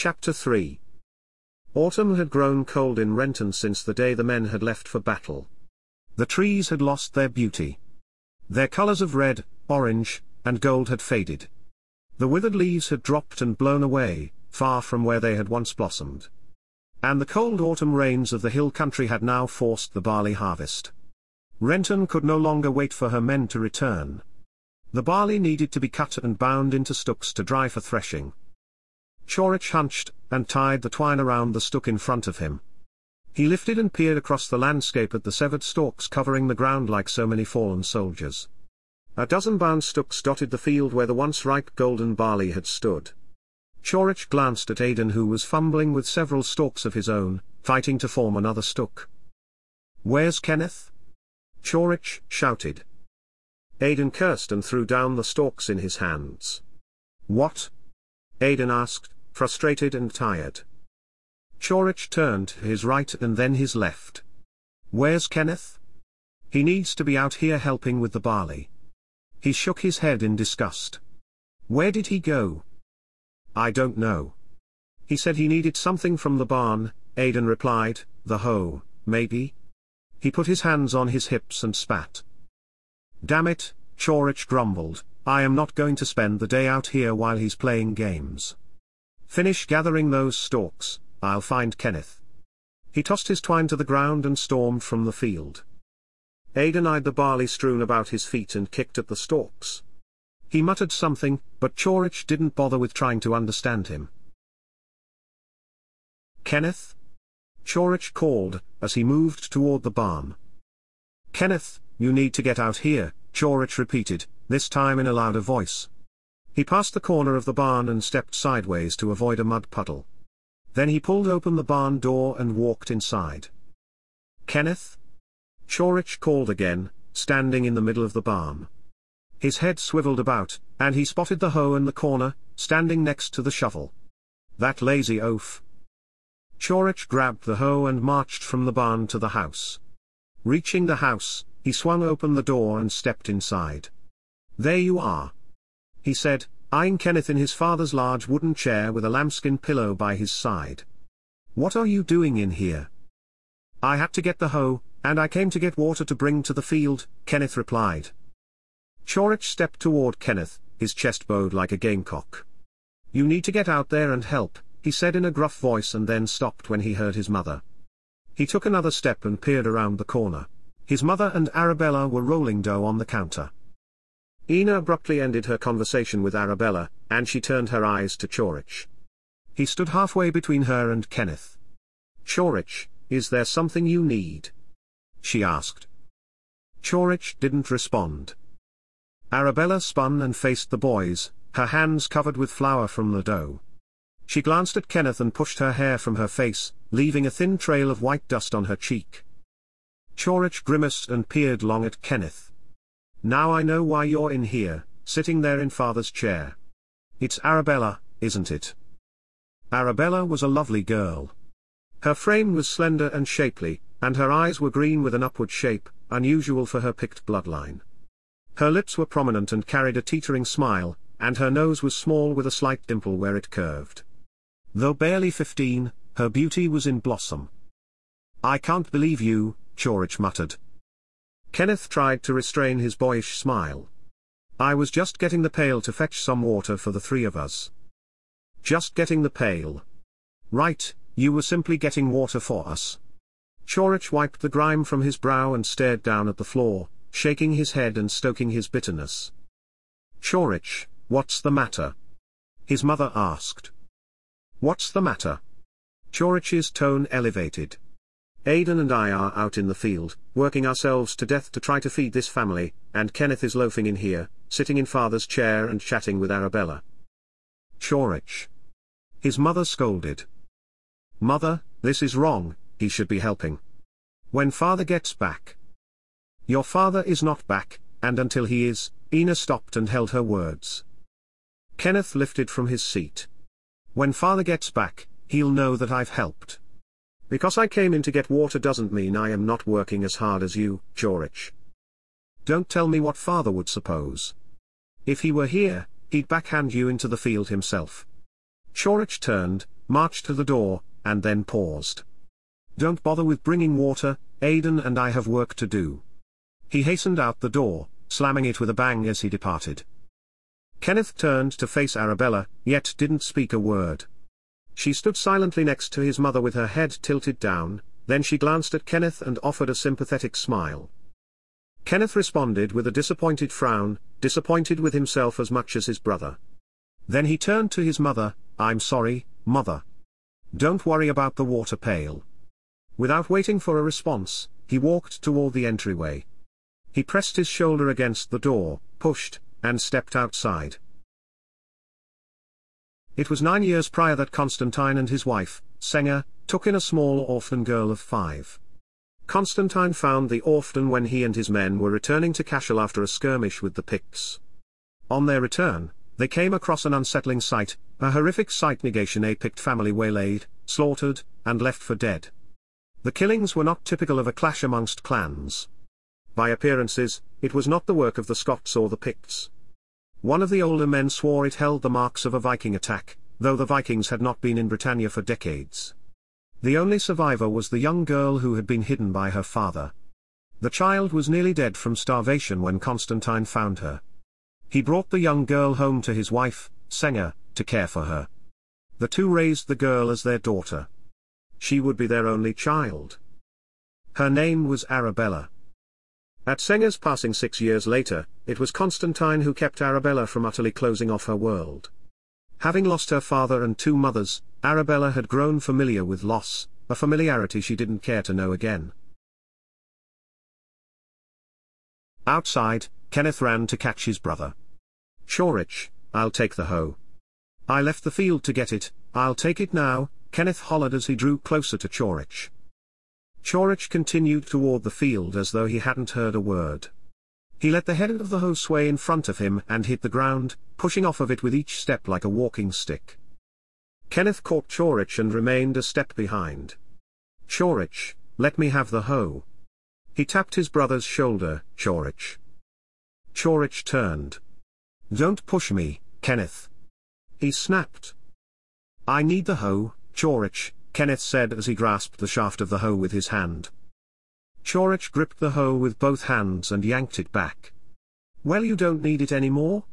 Chapter 3 Autumn had grown cold in Renton since the day the men had left for battle. The trees had lost their beauty. Their colors of red, orange, and gold had faded. The withered leaves had dropped and blown away, far from where they had once blossomed. And the cold autumn rains of the hill country had now forced the barley harvest. Renton could no longer wait for her men to return. The barley needed to be cut and bound into stooks to dry for threshing. Chorich hunched, and tied the twine around the stook in front of him. He lifted and peered across the landscape at the severed stalks covering the ground like so many fallen soldiers. A dozen bound stooks dotted the field where the once ripe golden barley had stood. Chorich glanced at Aidan who was fumbling with several stalks of his own, fighting to form another stook. Where's Kenneth? Chorich shouted. Aidan cursed and threw down the stalks in his hands. What? Aidan asked, frustrated and tired. Chorich turned to his right and then his left. Where's Kenneth? He needs to be out here helping with the barley. He shook his head in disgust. Where did he go? I don't know. He said he needed something from the barn, Aidan replied, the hoe, maybe? He put his hands on his hips and spat. Damn it, Chorich grumbled, I am not going to spend the day out here while he's playing games. Finish gathering those stalks, I'll find Kenneth. He tossed his twine to the ground and stormed from the field. Aidan eyed the barley strewn about his feet and kicked at the stalks. He muttered something, but Chorich didn't bother with trying to understand him. Kenneth? Chorich called, as he moved toward the barn. Kenneth, you need to get out here, Chorich repeated, this time in a louder voice. He passed the corner of the barn and stepped sideways to avoid a mud puddle. Then he pulled open the barn door and walked inside. Kenneth? Chorich called again, standing in the middle of the barn. His head swiveled about, and he spotted the hoe in the corner, standing next to the shovel. That lazy oaf. Chorich grabbed the hoe and marched from the barn to the house. Reaching the house, he swung open the door and stepped inside. There you are he said, eyeing Kenneth in his father's large wooden chair with a lambskin pillow by his side. What are you doing in here? I had to get the hoe, and I came to get water to bring to the field, Kenneth replied. Chorich stepped toward Kenneth, his chest bowed like a gamecock. You need to get out there and help, he said in a gruff voice and then stopped when he heard his mother. He took another step and peered around the corner. His mother and Arabella were rolling dough on the counter. Ina abruptly ended her conversation with Arabella, and she turned her eyes to Chorich. He stood halfway between her and Kenneth. Chorich, is there something you need? She asked. Chorich didn't respond. Arabella spun and faced the boys, her hands covered with flour from the dough. She glanced at Kenneth and pushed her hair from her face, leaving a thin trail of white dust on her cheek. Chorich grimaced and peered long at Kenneth. Now I know why you're in here, sitting there in father's chair. It's Arabella, isn't it? Arabella was a lovely girl. Her frame was slender and shapely, and her eyes were green with an upward shape, unusual for her Pict bloodline. Her lips were prominent and carried a teetering smile, and her nose was small with a slight dimple where it curved. Though barely fifteen, her beauty was in blossom. I can't believe you, Chorich muttered, Kenneth tried to restrain his boyish smile. I was just getting the pail to fetch some water for the three of us. Just getting the pail. Right, you were simply getting water for us. Chorich wiped the grime from his brow and stared down at the floor, shaking his head and stoking his bitterness. Chorich, what's the matter? His mother asked. What's the matter? Chorich's tone elevated. Aidan and I are out in the field, working ourselves to death to try to feed this family, and Kenneth is loafing in here, sitting in father's chair and chatting with Arabella. Chorich. His mother scolded. Mother, this is wrong, he should be helping. When father gets back. Your father is not back, and until he is, Ina stopped and held her words. Kenneth lifted from his seat. When father gets back, he'll know that I've helped. Because I came in to get water doesn't mean I am not working as hard as you, Chorich. Don't tell me what father would suppose. If he were here, he'd backhand you into the field himself. Chorich turned, marched to the door, and then paused. Don't bother with bringing water, Aidan and I have work to do. He hastened out the door, slamming it with a bang as he departed. Kenneth turned to face Arabella, yet didn't speak a word. She stood silently next to his mother with her head tilted down, then she glanced at Kenneth and offered a sympathetic smile. Kenneth responded with a disappointed frown, disappointed with himself as much as his brother. Then he turned to his mother, I'm sorry, mother. Don't worry about the water pail. Without waiting for a response, he walked toward the entryway. He pressed his shoulder against the door, pushed, and stepped outside. It was nine years prior that Constantine and his wife, Senga, took in a small orphan girl of five. Constantine found the orphan when he and his men were returning to Cashel after a skirmish with the Picts. On their return, they came across an unsettling sight, a horrific sight negation a Pict family waylaid, slaughtered, and left for dead. The killings were not typical of a clash amongst clans. By appearances, it was not the work of the Scots or the Picts. One of the older men swore it held the marks of a Viking attack, though the Vikings had not been in Britannia for decades. The only survivor was the young girl who had been hidden by her father. The child was nearly dead from starvation when Constantine found her. He brought the young girl home to his wife, Senga, to care for her. The two raised the girl as their daughter. She would be their only child. Her name was Arabella. At Senga's passing six years later, it was Constantine who kept Arabella from utterly closing off her world. Having lost her father and two mothers, Arabella had grown familiar with loss, a familiarity she didn't care to know again. Outside, Kenneth ran to catch his brother. Chorich, I'll take the hoe. I left the field to get it, I'll take it now, Kenneth hollered as he drew closer to Chorich. Chorich continued toward the field as though he hadn't heard a word. He let the head of the hoe sway in front of him and hit the ground, pushing off of it with each step like a walking stick. Kenneth caught Chorich and remained a step behind. Chorich, let me have the hoe. He tapped his brother's shoulder, Chorich. Chorich turned. Don't push me, Kenneth. He snapped. I need the hoe, Chorich, Kenneth said as he grasped the shaft of the hoe with his hand. Chorich gripped the hoe with both hands and yanked it back. Well you don't need it anymore?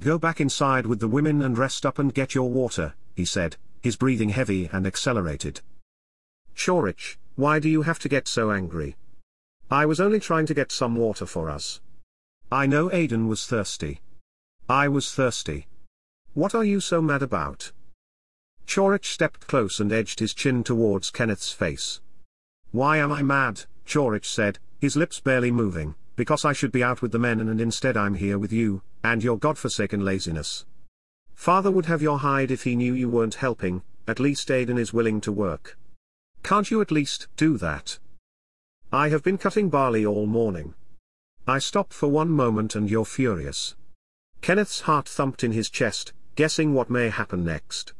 Go back inside with the women and rest up and get your water, he said, his breathing heavy and accelerated. Chorich, why do you have to get so angry? I was only trying to get some water for us. I know Aidan was thirsty. I was thirsty. What are you so mad about? Chorich stepped close and edged his chin towards Kenneth's face. Why am I mad, Chorich said, his lips barely moving, because I should be out with the men and instead I'm here with you, and your godforsaken laziness. Father would have your hide if he knew you weren't helping, at least Aidan is willing to work. Can't you at least do that? I have been cutting barley all morning. I stop for one moment and you're furious. Kenneth's heart thumped in his chest, guessing what may happen next.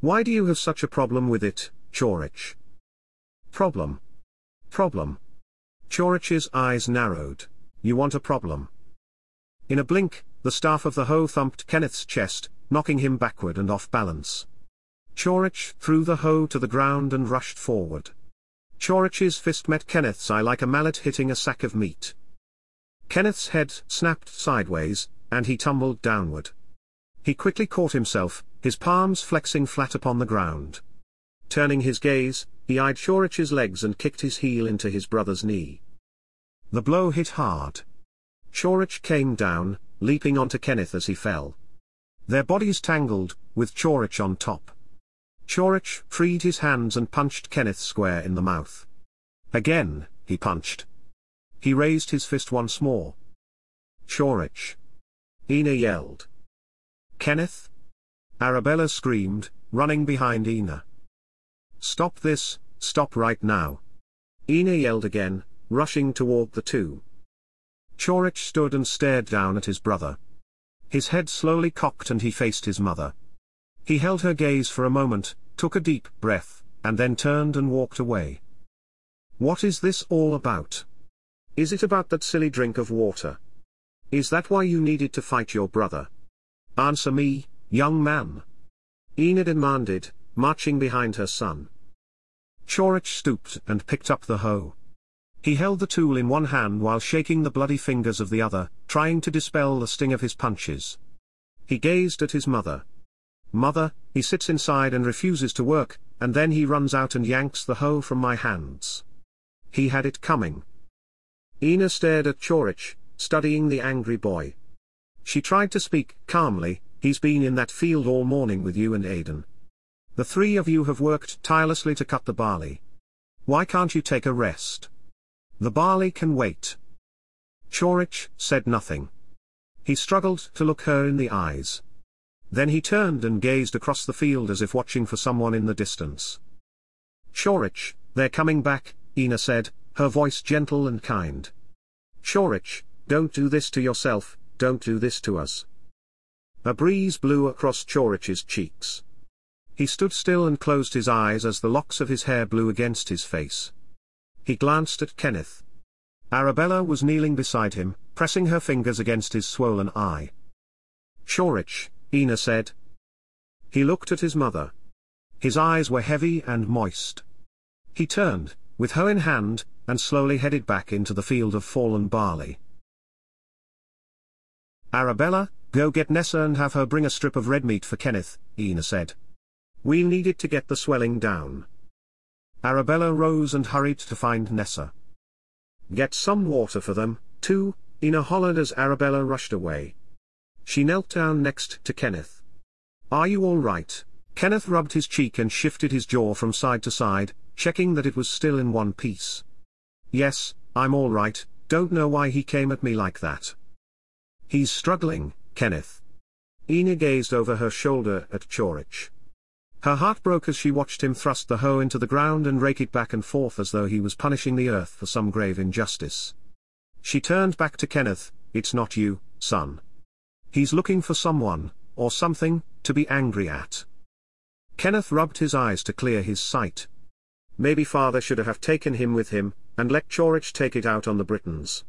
Why do you have such a problem with it, Chorich? Problem. Problem. Chorich's eyes narrowed. You want a problem. In a blink, the staff of the hoe thumped Kenneth's chest, knocking him backward and off balance. Chorich threw the hoe to the ground and rushed forward. Chorich's fist met Kenneth's eye like a mallet hitting a sack of meat. Kenneth's head snapped sideways, and he tumbled downward. He quickly caught himself, his palms flexing flat upon the ground. Turning his gaze, he eyed Chorich's legs and kicked his heel into his brother's knee. The blow hit hard. Chorich came down, leaping onto Kenneth as he fell. Their bodies tangled, with Chorich on top. Chorich freed his hands and punched Kenneth square in the mouth. Again, he punched. He raised his fist once more. Chorich. Ina yelled. Kenneth? Arabella screamed, running behind Ina. Stop this, stop right now. Ina yelled again, rushing toward the two. Chorich stood and stared down at his brother. His head slowly cocked and he faced his mother. He held her gaze for a moment, took a deep breath, and then turned and walked away. What is this all about? Is it about that silly drink of water? Is that why you needed to fight your brother? Answer me, young man. Ina demanded, marching behind her son. Chorich stooped and picked up the hoe. He held the tool in one hand while shaking the bloody fingers of the other, trying to dispel the sting of his punches. He gazed at his mother. Mother, he sits inside and refuses to work, and then he runs out and yanks the hoe from my hands. He had it coming. Ina stared at Chorich, studying the angry boy. She tried to speak calmly, he's been in that field all morning with you and Aidan. The three of you have worked tirelessly to cut the barley. Why can't you take a rest? The barley can wait. Chorich said nothing. He struggled to look her in the eyes. Then he turned and gazed across the field as if watching for someone in the distance. Chorich, they're coming back, Ina said, her voice gentle and kind. Chorich, don't do this to yourself, don't do this to us. A breeze blew across Chorich's cheeks. He stood still and closed his eyes as the locks of his hair blew against his face. He glanced at Kenneth. Arabella was kneeling beside him, pressing her fingers against his swollen eye. Chorich, Ina said. He looked at his mother. His eyes were heavy and moist. He turned, with hoe in hand, and slowly headed back into the field of fallen barley. Arabella, go get Nessa and have her bring a strip of red meat for Kenneth, Ina said. We need it to get the swelling down. Arabella rose and hurried to find Nessa. Get some water for them, too, Ina hollered as Arabella rushed away. She knelt down next to Kenneth. Are you all right? Kenneth rubbed his cheek and shifted his jaw from side to side, checking that it was still in one piece. Yes, I'm all right, don't know why he came at me like that. He's struggling, Kenneth. Ina gazed over her shoulder at Chorich. Her heart broke as she watched him thrust the hoe into the ground and rake it back and forth as though he was punishing the earth for some grave injustice. She turned back to Kenneth, it's not you, son. He's looking for someone, or something, to be angry at. Kenneth rubbed his eyes to clear his sight. Maybe father should have taken him with him, and let Chorich take it out on the Britons.